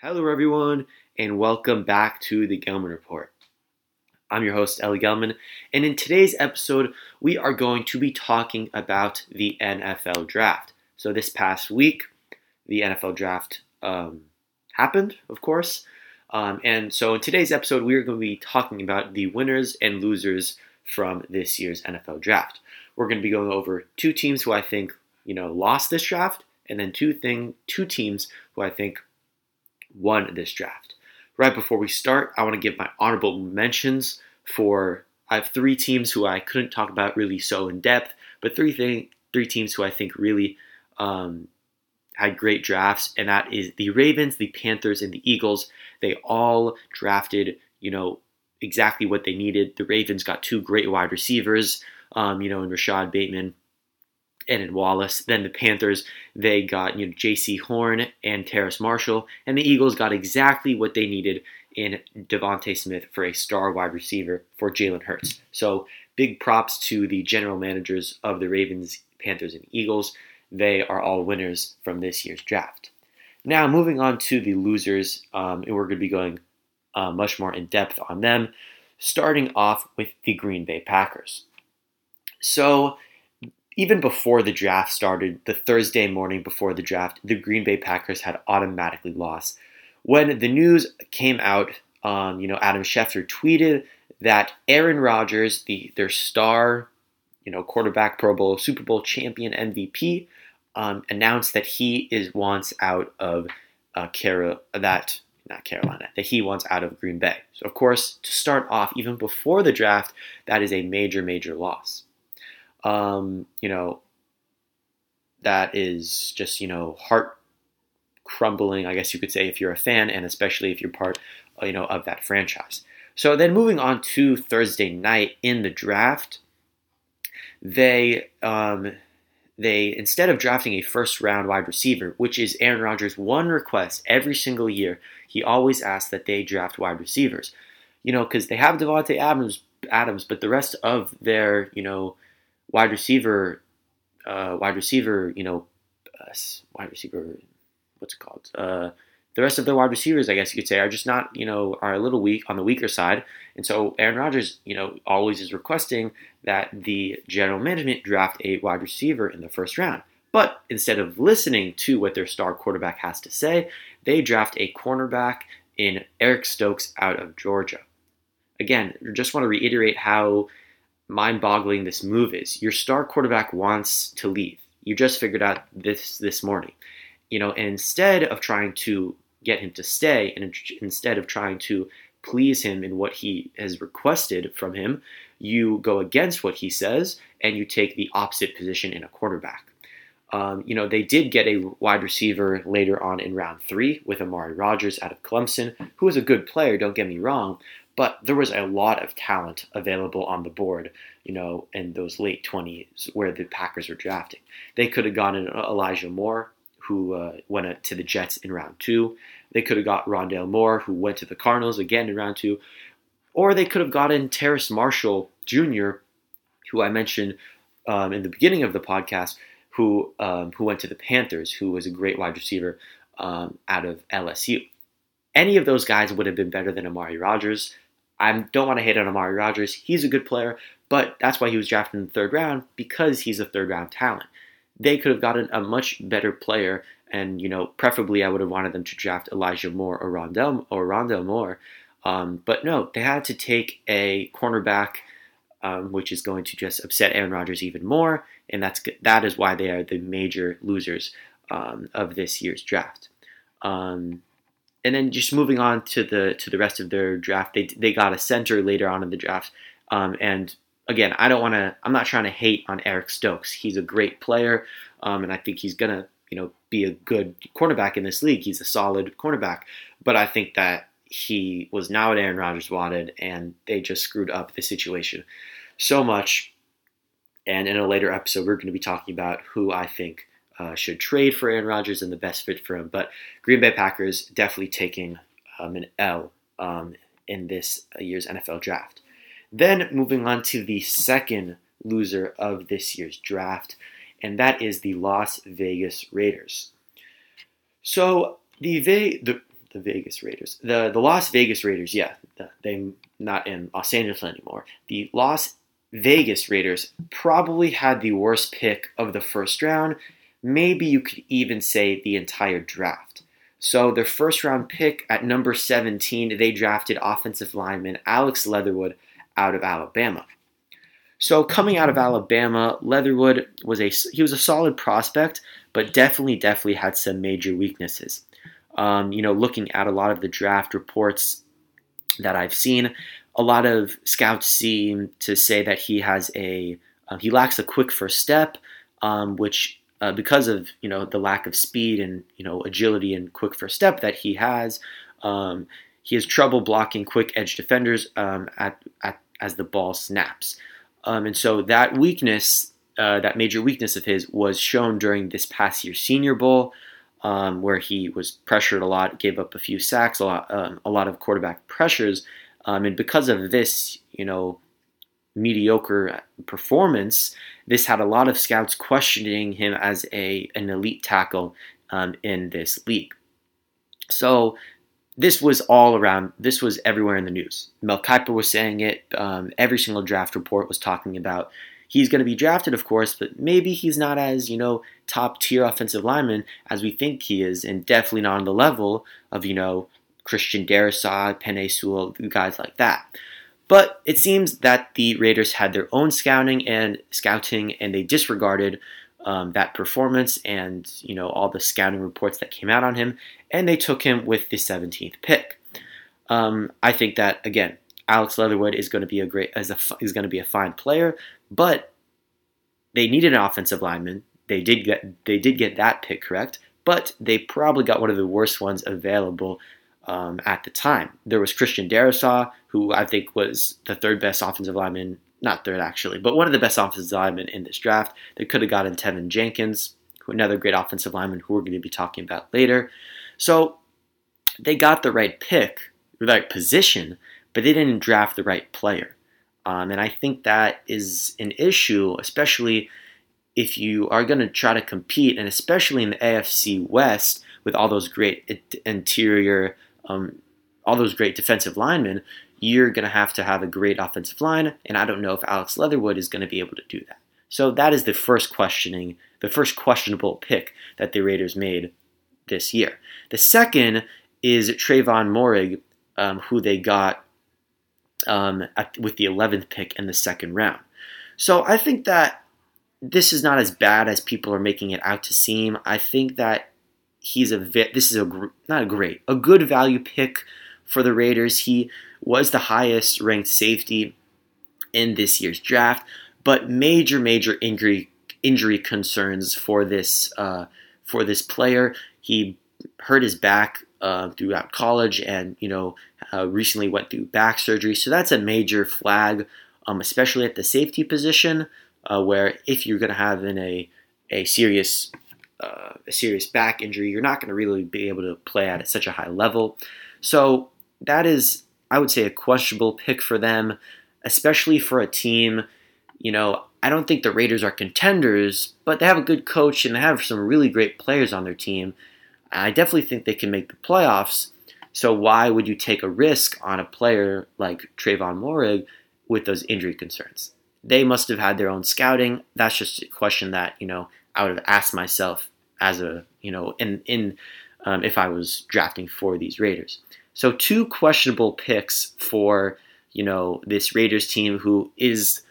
Hello, everyone, and welcome back to the Gelman Report. I'm your host, Ellie Gelman, and in today's episode, we are going to be talking about the NFL draft. So, this past week, the NFL draft um, happened, of course. Um, and so, in today's episode, we are going to be talking about the winners and losers from this year's NFL draft. We're going to be going over two teams who I think you know lost this draft, and then two thing two teams who I think won this draft. Right before we start, I want to give my honorable mentions for I have three teams who I couldn't talk about really so in depth, but three thing, three teams who I think really um, had great drafts, and that is the Ravens, the Panthers, and the Eagles. They all drafted, you know, exactly what they needed. The Ravens got two great wide receivers, um, you know, in Rashad Bateman and in Wallace. Then the Panthers, they got you know Jaycee Horn and Terrace Marshall, and the Eagles got exactly what they needed in DeVonta Smith for a star wide receiver for Jalen Hurts. So big props to the general managers of the Ravens, Panthers, and Eagles. They are all winners from this year's draft. Now moving on to the losers, um, and we're going to be going uh, much more in depth on them. Starting off with the Green Bay Packers. So even before the draft started, the Thursday morning before the draft, the Green Bay Packers had automatically lost. When the news came out, um, you know, Adam Schefter tweeted that Aaron Rodgers, the their star, you know, quarterback, Pro Bowl, Super Bowl champion, MVP, um, announced that he is wants out of uh, Carol that not Carolina that he wants out of Green Bay. So of course, to start off, even before the draft, that is a major, major loss um, you know, that is just, you know, heart crumbling, I guess you could say, if you're a fan, and especially if you're part, uh, you know, of that franchise. So then moving on to Thursday night in the draft, they um, they instead of drafting a first round wide receiver, which is Aaron Rodgers' one request every single year, he always asks that they draft wide receivers. You know, because they have Davante Adams, Adams, but the rest of their you know wide receiver, uh, wide receiver, you know, uh, wide receiver, what's it called? Uh, the rest of the wide receivers, I guess you could say, are just not, you know, are a little weak on the weaker side. And so Aaron Rodgers, you know, always is requesting that the general management draft a wide receiver in the first round. But instead of listening to what their star quarterback has to say, they draft a cornerback in Eric Stokes out of Georgia. Again, just want to reiterate how mind boggling this move is. Your star quarterback wants to leave. You just figured out this this morning. You know, and instead of trying to get him to stay and instead of trying to please him in what he has requested from him, you go against what he says and you take the opposite position in a quarterback. Um, you know, they did get a wide receiver later on in round three with Amari Rodgers out of Clemson, who is a good player, don't get me wrong, but there was a lot of talent available on the board, you know, in those late 20s where the Packers were drafting. They could have gotten Elijah Moore, who uh, went to the Jets in round two. They could have got Rondale Moore, who went to the Cardinals again in round two. Or they could have gotten Terrace Marshall Jr., who I mentioned um, in the beginning of the podcast, who um, who went to the Panthers, who was a great wide receiver um, out of LSU. Any of those guys would have been better than Amari Rodgers. I don't want to hate on Amari Rodgers. He's a good player, but that's why he was drafted in the third round because he's a third round talent. They could have gotten a much better player, and you know, preferably I would have wanted them to draft Elijah Moore or Rondale or Rondale Moore. Um, but no, they had to take a cornerback, um, which is going to just upset Aaron Rodgers even more, and that's that is why they are the major losers um, of this year's draft. Um, and then just moving on to the to the rest of their draft, they they got a center later on in the draft. Um, and again, I don't want to. I'm not trying to hate on Eric Stokes. He's a great player, um, and I think he's gonna you know be a good cornerback in this league. He's a solid cornerback, but I think that he was not what Aaron Rodgers wanted, and they just screwed up the situation so much. And in a later episode, we're going to be talking about who I think uh, should trade for Aaron Rodgers and the best fit for him. But Green Bay Packers definitely taking um, an L um, in this year's NFL draft. Then moving on to the second loser of this year's draft, and that is the Las Vegas Raiders. So the the the Vegas Raiders. The the Las Vegas Raiders, yeah, they're not in Los Angeles anymore. The Las Vegas Raiders probably had the worst pick of the first round. Maybe you could even say the entire draft. So their first round pick at number 17, they drafted offensive lineman Alex Leatherwood out of Alabama. So coming out of Alabama, Leatherwood was a he was a solid prospect, but definitely definitely had some major weaknesses. Um, you know, looking at a lot of the draft reports that I've seen, a lot of scouts seem to say that he has a uh, he lacks a quick first step, um, which uh, because of you know the lack of speed and you know agility and quick first step that he has, um, he has trouble blocking quick edge defenders um, at, at as the ball snaps. Um, and so that weakness, uh, that major weakness of his, was shown during this past year's Senior Bowl, um, where he was pressured a lot, gave up a few sacks, a lot, um, a lot of quarterback pressures, um, and because of this, you know, mediocre performance, this had a lot of scouts questioning him as a an elite tackle um, in this league. So this was all around. This was everywhere in the news. Mel Kiper was saying it. Um, every single draft report was talking about he's going to be drafted, of course, but maybe he's not as you know top tier offensive lineman as we think he is, and definitely not on the level of you know Christian Darrisaw, Penei Sewell, guys like that. But it seems that the Raiders had their own scouting and scouting, and they disregarded um, that performance and you know all the scouting reports that came out on him, and they took him with the 17th pick. Um, I think that again, Alex Leatherwood is going to be a great as a is going to be a fine player, but they needed an offensive lineman. They did get they did get that pick correct, but they probably got one of the worst ones available um, at the time. There was Christian Darrisaw, who I think was the third best offensive lineman not third actually, but one of the best offensive linemen in this draft. They could have gotten Teven Jenkins, another great offensive lineman who we're going to be talking about later. So they got the right pick, the right position, but they didn't draft the right player. Um, and I think that is an issue, especially if you are going to try to compete, and especially in the AFC West with all those great interior, um, all those great defensive linemen you're going to have to have a great offensive line, and I don't know if Alex Leatherwood is going to be able to do that. So that is the first questioning, the first questionable pick that the Raiders made this year. The second is Trevon Moehrig, um, who they got um, at, with the 11th pick in the second round. So I think that this is not as bad as people are making it out to seem. I think that he's a this is a not a great, a good value pick for the Raiders. He was the highest ranked safety in this year's draft, but major, major injury injury concerns for this uh, for this player. He hurt his back uh, throughout college, and you know uh, recently went through back surgery. So that's a major flag, um, especially at the safety position, uh, where if you're going to have in a a serious uh, a serious back injury, you're not going to really be able to play at such a high level. So that is I would say, a questionable pick for them, especially for a team. You know, I don't think the Raiders are contenders, but they have a good coach and they have some really great players on their team. I definitely think they can make the playoffs. So why would you take a risk on a player like Trevon Moehrig with those injury concerns? They must have had their own scouting. That's just a question that you know I would have asked myself as a you know in in um, if I was drafting for these Raiders. So two questionable picks for you know this Raiders team who is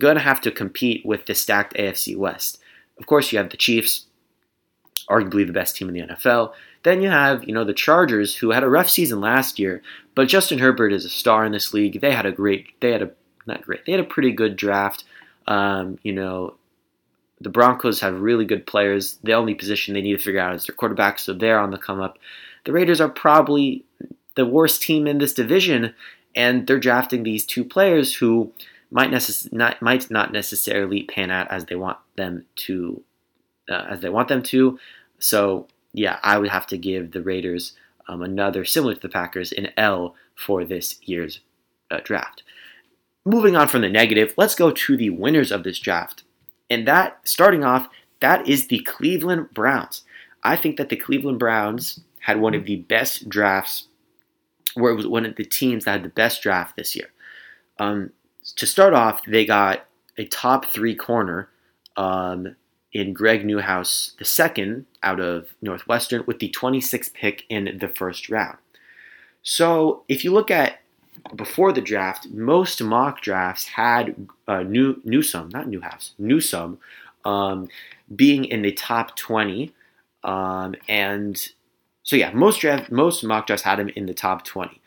going to have to compete with the stacked AFC West. Of course, you have the Chiefs, arguably the best team in the NFL. Then you have you know the Chargers who had a rough season last year, but Justin Herbert is a star in this league. They had a great, they had a not great, they had a pretty good draft. Um, you know, the Broncos have really good players. The only position they need to figure out is their quarterback, so they're on the come up. The Raiders are probably the worst team in this division, and they're drafting these two players who might necess- not might not necessarily pan out as they want them to, uh, as they want them to. So yeah, I would have to give the Raiders um, another similar to the Packers an L for this year's uh, draft. Moving on from the negative, let's go to the winners of this draft, and that starting off, that is the Cleveland Browns. I think that the Cleveland Browns had one of the best drafts, where it was one of the teams that had the best draft this year. Um, to start off, they got a top three corner um, in Greg Newhouse II out of Northwestern with the 26th pick in the first round. So if you look at before the draft, most mock drafts had uh, New Newsome, not Newhouse, Newsome, um, being in the top 20, um, and so yeah, most draft, most mock drafts had him in the top 20,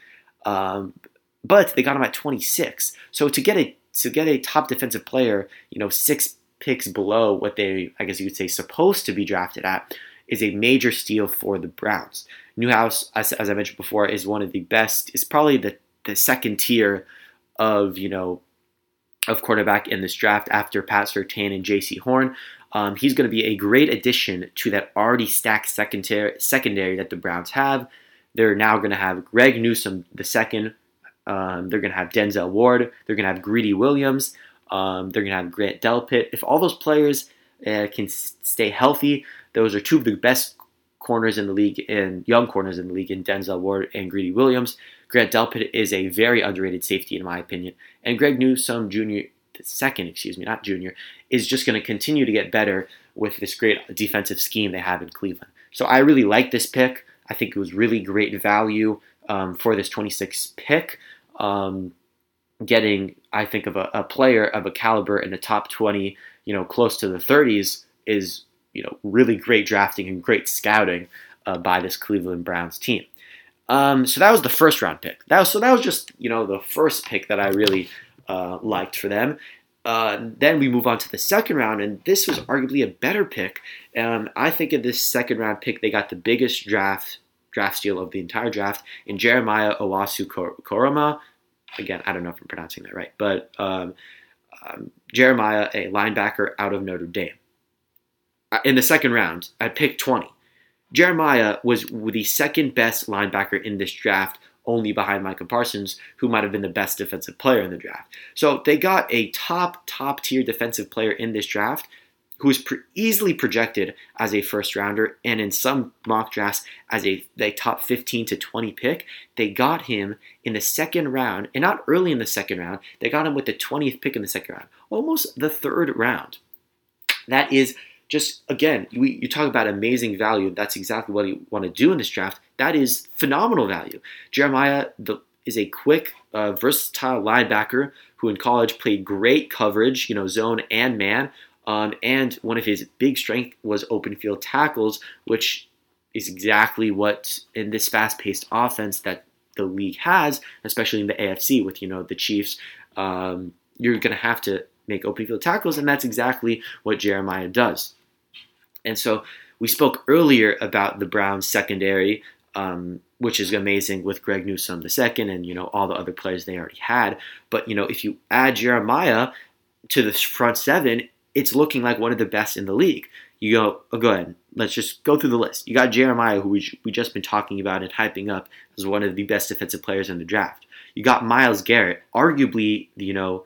um, but they got him at 26. So to get a to get a top defensive player, you know, six picks below what they, I guess you could say, supposed to be drafted at, is a major steal for the Browns. Newhouse, as, as I mentioned before, is one of the best. Is probably the the second tier of you know of quarterback in this draft after Pat Surtain and Jaycee Horn. Um, he's going to be a great addition to that already stacked secondary secondary that the Browns have. They're now going to have Greg Newsome the second. Um, they're going to have Denzel Ward. They're going to have Greedy Williams. Um, they're going to have Grant Delpit. If all those players uh, can stay healthy, those are two of the best corners in the league and young corners in the league in Denzel Ward and Greedy Williams. Grant Delpit is a very underrated safety in my opinion, and Greg Newsome Jr. second, excuse me, not junior, is just going to continue to get better with this great defensive scheme they have in Cleveland. So I really like this pick. I think it was really great value um, for this 26 pick. Um, getting, I think, of a, a player of a caliber in the top 20, you know, close to the 30s is you know, really great drafting and great scouting uh, by this Cleveland Browns team. Um, so that was the first round pick. That was, so that was just you know the first pick that I really uh, liked for them. Uh, then we move on to the second round, and this was arguably a better pick. Um, I think in this second round pick, they got the biggest draft draft steal of the entire draft in Jeremiah Owusu Koramoah. Again, I don't know if I'm pronouncing that right, but um, um, Jeremiah, a linebacker out of Notre Dame. Uh, in the second round at pick 20. Jeremiah was the second best linebacker in this draft, only behind Micah Parsons, who might have been the best defensive player in the draft. So they got a top, top tier defensive player in this draft who is pre- easily projected as a first rounder and in some mock drafts as a, a top 15 to 20 pick. They got him in the second round, and not early in the second round, they got him with the 20th pick in the second round, almost the third round. That is just again, you talk about amazing value. That's exactly what you want to do in this draft. That is phenomenal value. Jeremiah the, is a quick, uh, versatile linebacker who in college played great coverage, you know, zone and man. Um, and one of his big strength was open field tackles, which is exactly what in this fast-paced offense that the league has, especially in the AFC with you know the Chiefs. Um, you're going to have to make open field tackles, and that's exactly what Jeremiah does. And so we spoke earlier about the Browns secondary, um, which is amazing with Greg the second, and you know all the other players they already had. But you know if you add Jeremiah to the front seven, it's looking like one of the best in the league. You go, oh, go ahead. Let's just go through the list. You got Jeremiah, who we we just been talking about and hyping up as one of the best defensive players in the draft. You got Myles Garrett, arguably, you know,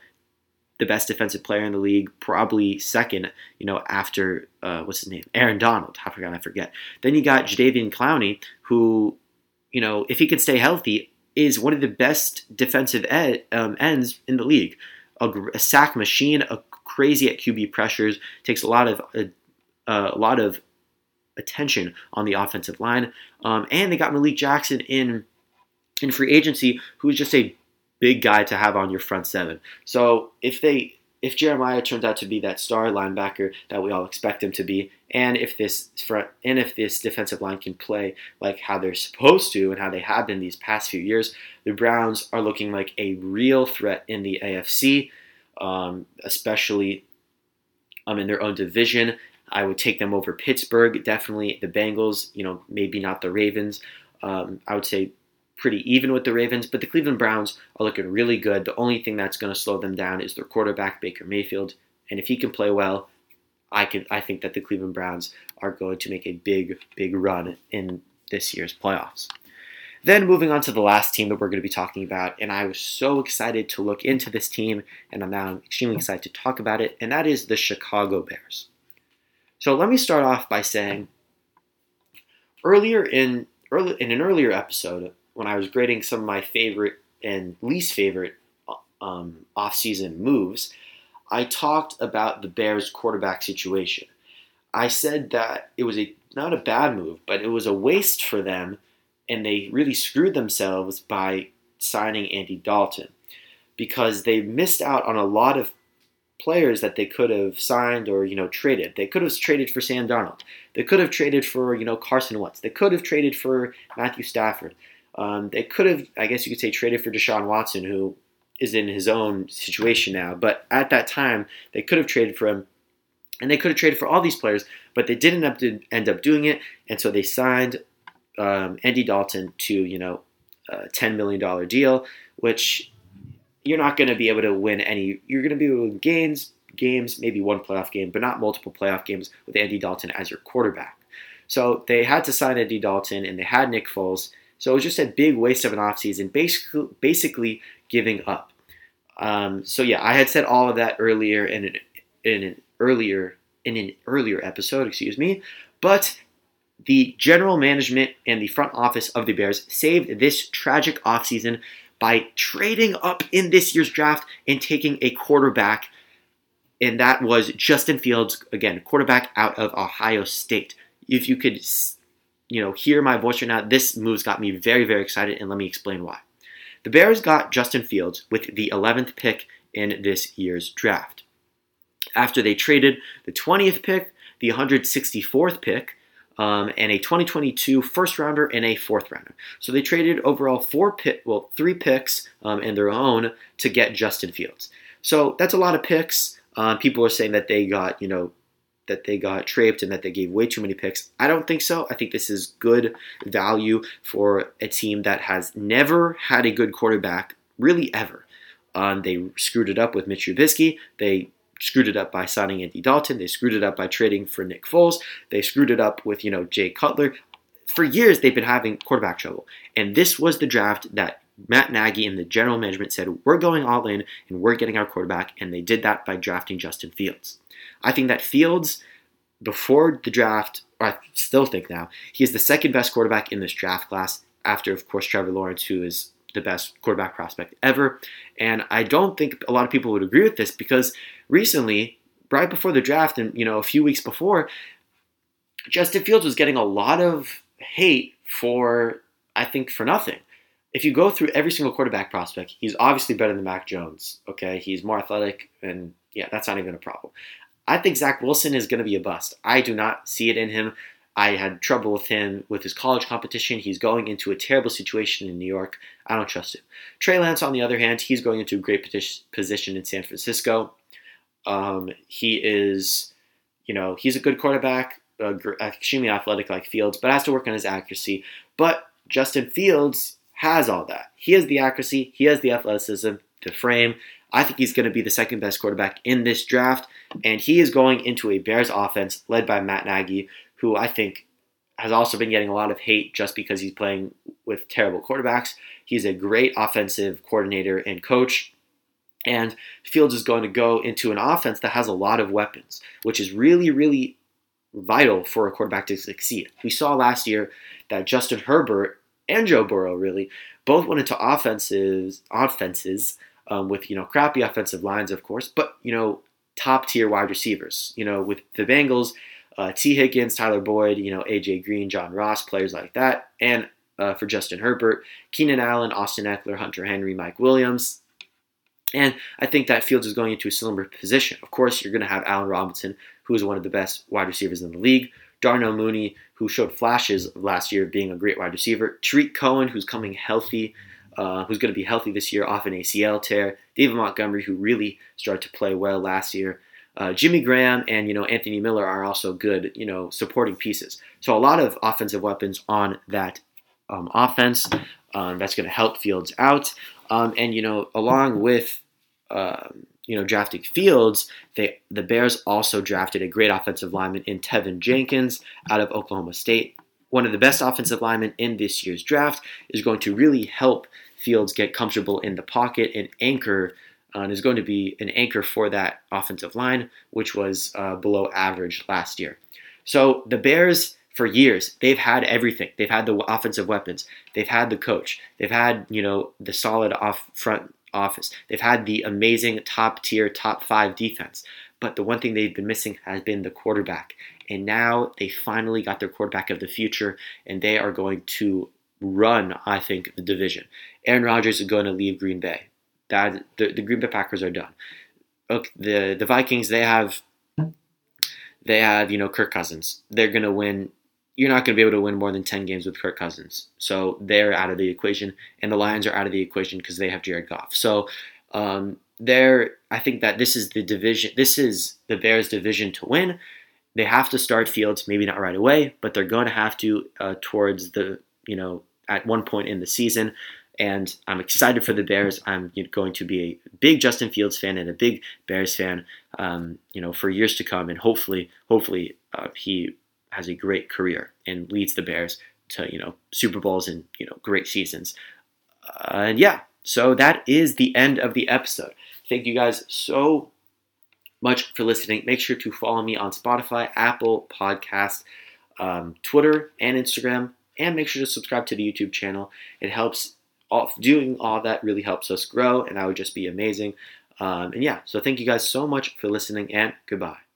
the best defensive player in the league, probably second, you know, after uh, what's his name, Aaron Donald. I forgot, I forget. Then you got Jadeveon Clowney, who, you know, if he can stay healthy, is one of the best defensive ed, um, ends in the league. A, a, sack machine, a crazy at QB pressures, takes a lot of uh, a lot of attention on the offensive line, um, and they got Malik Jackson in in free agency, who's just a big guy to have on your front seven. So if they if Jeremiah turns out to be that star linebacker that we all expect him to be, and if this front and if this defensive line can play like how they're supposed to and how they have been these past few years, the Browns are looking like a real threat in the AFC, um, especially um, in their own division. I would take them over Pittsburgh, definitely the Bengals. You know, maybe not the Ravens. Um, I would say pretty even with the Ravens, but the Cleveland Browns are looking really good. The only thing that's going to slow them down is their quarterback Baker Mayfield, and if he can play well, I can I think that the Cleveland Browns are going to make a big big run in this year's playoffs. Then moving on to the last team that we're going to be talking about, and I was so excited to look into this team, and I'm now extremely excited to talk about it, and that is the Chicago Bears. So let me start off by saying earlier in early in an earlier episode when I was grading some of my favorite and least favorite um, off-season moves, I talked about the Bears' quarterback situation. I said that it was a not a bad move, but it was a waste for them, and they really screwed themselves by signing Andy Dalton because they missed out on a lot of players that they could have signed or you know traded. They could have traded for Sam Darnold. They could have traded for you know Carson Wentz. They could have traded for Matthew Stafford. Um, they could have, I guess you could say, traded for Deshaun Watson, who is in his own situation now. But at that time, they could have traded for him, and they could have traded for all these players, but they didn't to end up doing it, and so they signed um, Andy Dalton to you know a ten million dollar deal, which you're not going to be able to win any. You're going to be able to win games, games, maybe one playoff game, but not multiple playoff games with Andy Dalton as your quarterback. So they had to sign Andy Dalton, and they had Nick Foles. So it was just a big waste of an offseason, basically, basically giving up. Um, so yeah, I had said all of that earlier in an, in an earlier in an earlier episode, excuse me. But the general management and the front office of the Bears saved this tragic offseason by trading up in this year's draft and taking a quarterback. And that was Justin Fields, again, quarterback out of Ohio State. If you could, you know, hear my voice right now, this move's got me very, very excited, and let me explain why. The Bears got Justin Fields with the 11th pick in this year's draft. After they traded the 20th pick, the 164th pick, um, and a 2022 first rounder and a fourth rounder. So they traded overall four pick, well, three picks um, and their own to get Justin Fields. So that's a lot of picks. Um, people are saying that they got, you know, that they got trapped and that they gave way too many picks. I don't think so. I think this is good value for a team that has never had a good quarterback, really ever. Um, they screwed it up with Mitch Trubisky. They screwed it up by signing Andy Dalton. They screwed it up by trading for Nick Foles. They screwed it up with, you know, Jay Cutler. For years, they've been having quarterback trouble. And this was the draft that Matt Nagy and the general management said, we're going all in and we're getting our quarterback. And they did that by drafting Justin Fields. I think that Fields, before the draft, or I still think now, he is the second best quarterback in this draft class after, of course, Trevor Lawrence, who is the best quarterback prospect ever. And I don't think a lot of people would agree with this because recently, right before the draft and you know a few weeks before, Justin Fields was getting a lot of hate for I think for nothing. If you go through every single quarterback prospect, he's obviously better than Mac Jones. Okay, he's more athletic, and yeah, that's not even a problem. I think Zach Wilson is going to be a bust. I do not see it in him. I had trouble with him with his college competition. He's going into a terrible situation in New York. I don't trust him. Trey Lance, on the other hand, he's going into a great position in San Francisco. Um, he is, you know, he's a good quarterback, uh, extremely athletic like Fields, but has to work on his accuracy. But Justin Fields has all that. He has the accuracy, he has the athleticism, the frame. I think he's going to be the second best quarterback in this draft, and he is going into a Bears offense led by Matt Nagy, who I think has also been getting a lot of hate just because he's playing with terrible quarterbacks. He's a great offensive coordinator and coach. And Fields is going to go into an offense that has a lot of weapons, which is really, really vital for a quarterback to succeed. We saw last year that Justin Herbert and Joe Burrow really both went into offenses, offenses um, with you know crappy offensive lines, of course, but you know top tier wide receivers. You know with the Bengals, uh, Tee Higgins, Tyler Boyd, you know, AJ Green, John Ross, players like that. And uh, for Justin Herbert, Keenan Allen, Austin Ekeler, Hunter Henry, Mike Williams. And I think that Fields is going into a similar position. Of course, you're going to have Allen Robinson, who is one of the best wide receivers in the league. Darnell Mooney, who showed flashes last year of being a great wide receiver. Tarik Cohen, who's coming healthy, uh, who's going to be healthy this year off an ACL tear. David Montgomery, who really started to play well last year. Uh, Jimmy Graham and you know Anthony Miller are also good you know supporting pieces. So a lot of offensive weapons on that um, offense um, that's going to help Fields out. Um, and you know along with uh, you know drafting Fields, they the Bears also drafted a great offensive lineman in Teven Jenkins out of Oklahoma State. One of the best offensive linemen in this year's draft is going to really help Fields get comfortable in the pocket and anchor uh, and is going to be an anchor for that offensive line, which was uh, below average last year. So the Bears for years they've had everything. They've had the offensive weapons. They've had the coach. They've had you know the solid off front office. They've had the amazing top tier, top five defense. But the one thing they've been missing has been the quarterback. And now they finally got their quarterback of the future, and they are going to run, I think, the division. Aaron Rodgers is going to leave Green Bay. That the, the Green Bay Packers are done. Okay, the the Vikings they have they have you know Kirk Cousins. They're going to win. You're not going to be able to win more than ten games with Kirk Cousins, so they're out of the equation. And the Lions are out of the equation because they have Jared Goff. So um, there, I think that this is the division. This is the Bears' division to win. They have to start Fields, maybe not right away, but they're going to have to uh, towards the you know at one point in the season. And I'm excited for the Bears. I'm going to be a big Justin Fields fan and a big Bears fan, um, you know, for years to come. And hopefully, hopefully, uh, he has a great career and leads the Bears to you know Super Bowls and you know great seasons. Uh, and yeah, so that is the end of the episode. Thank you guys so much for listening. Make sure to follow me on Spotify, Apple Podcast, um, Twitter, and Instagram, and make sure to subscribe to the YouTube channel. It helps. Doing all that really helps us grow, and that would just be amazing. Um, and yeah, so thank you guys so much for listening, and goodbye.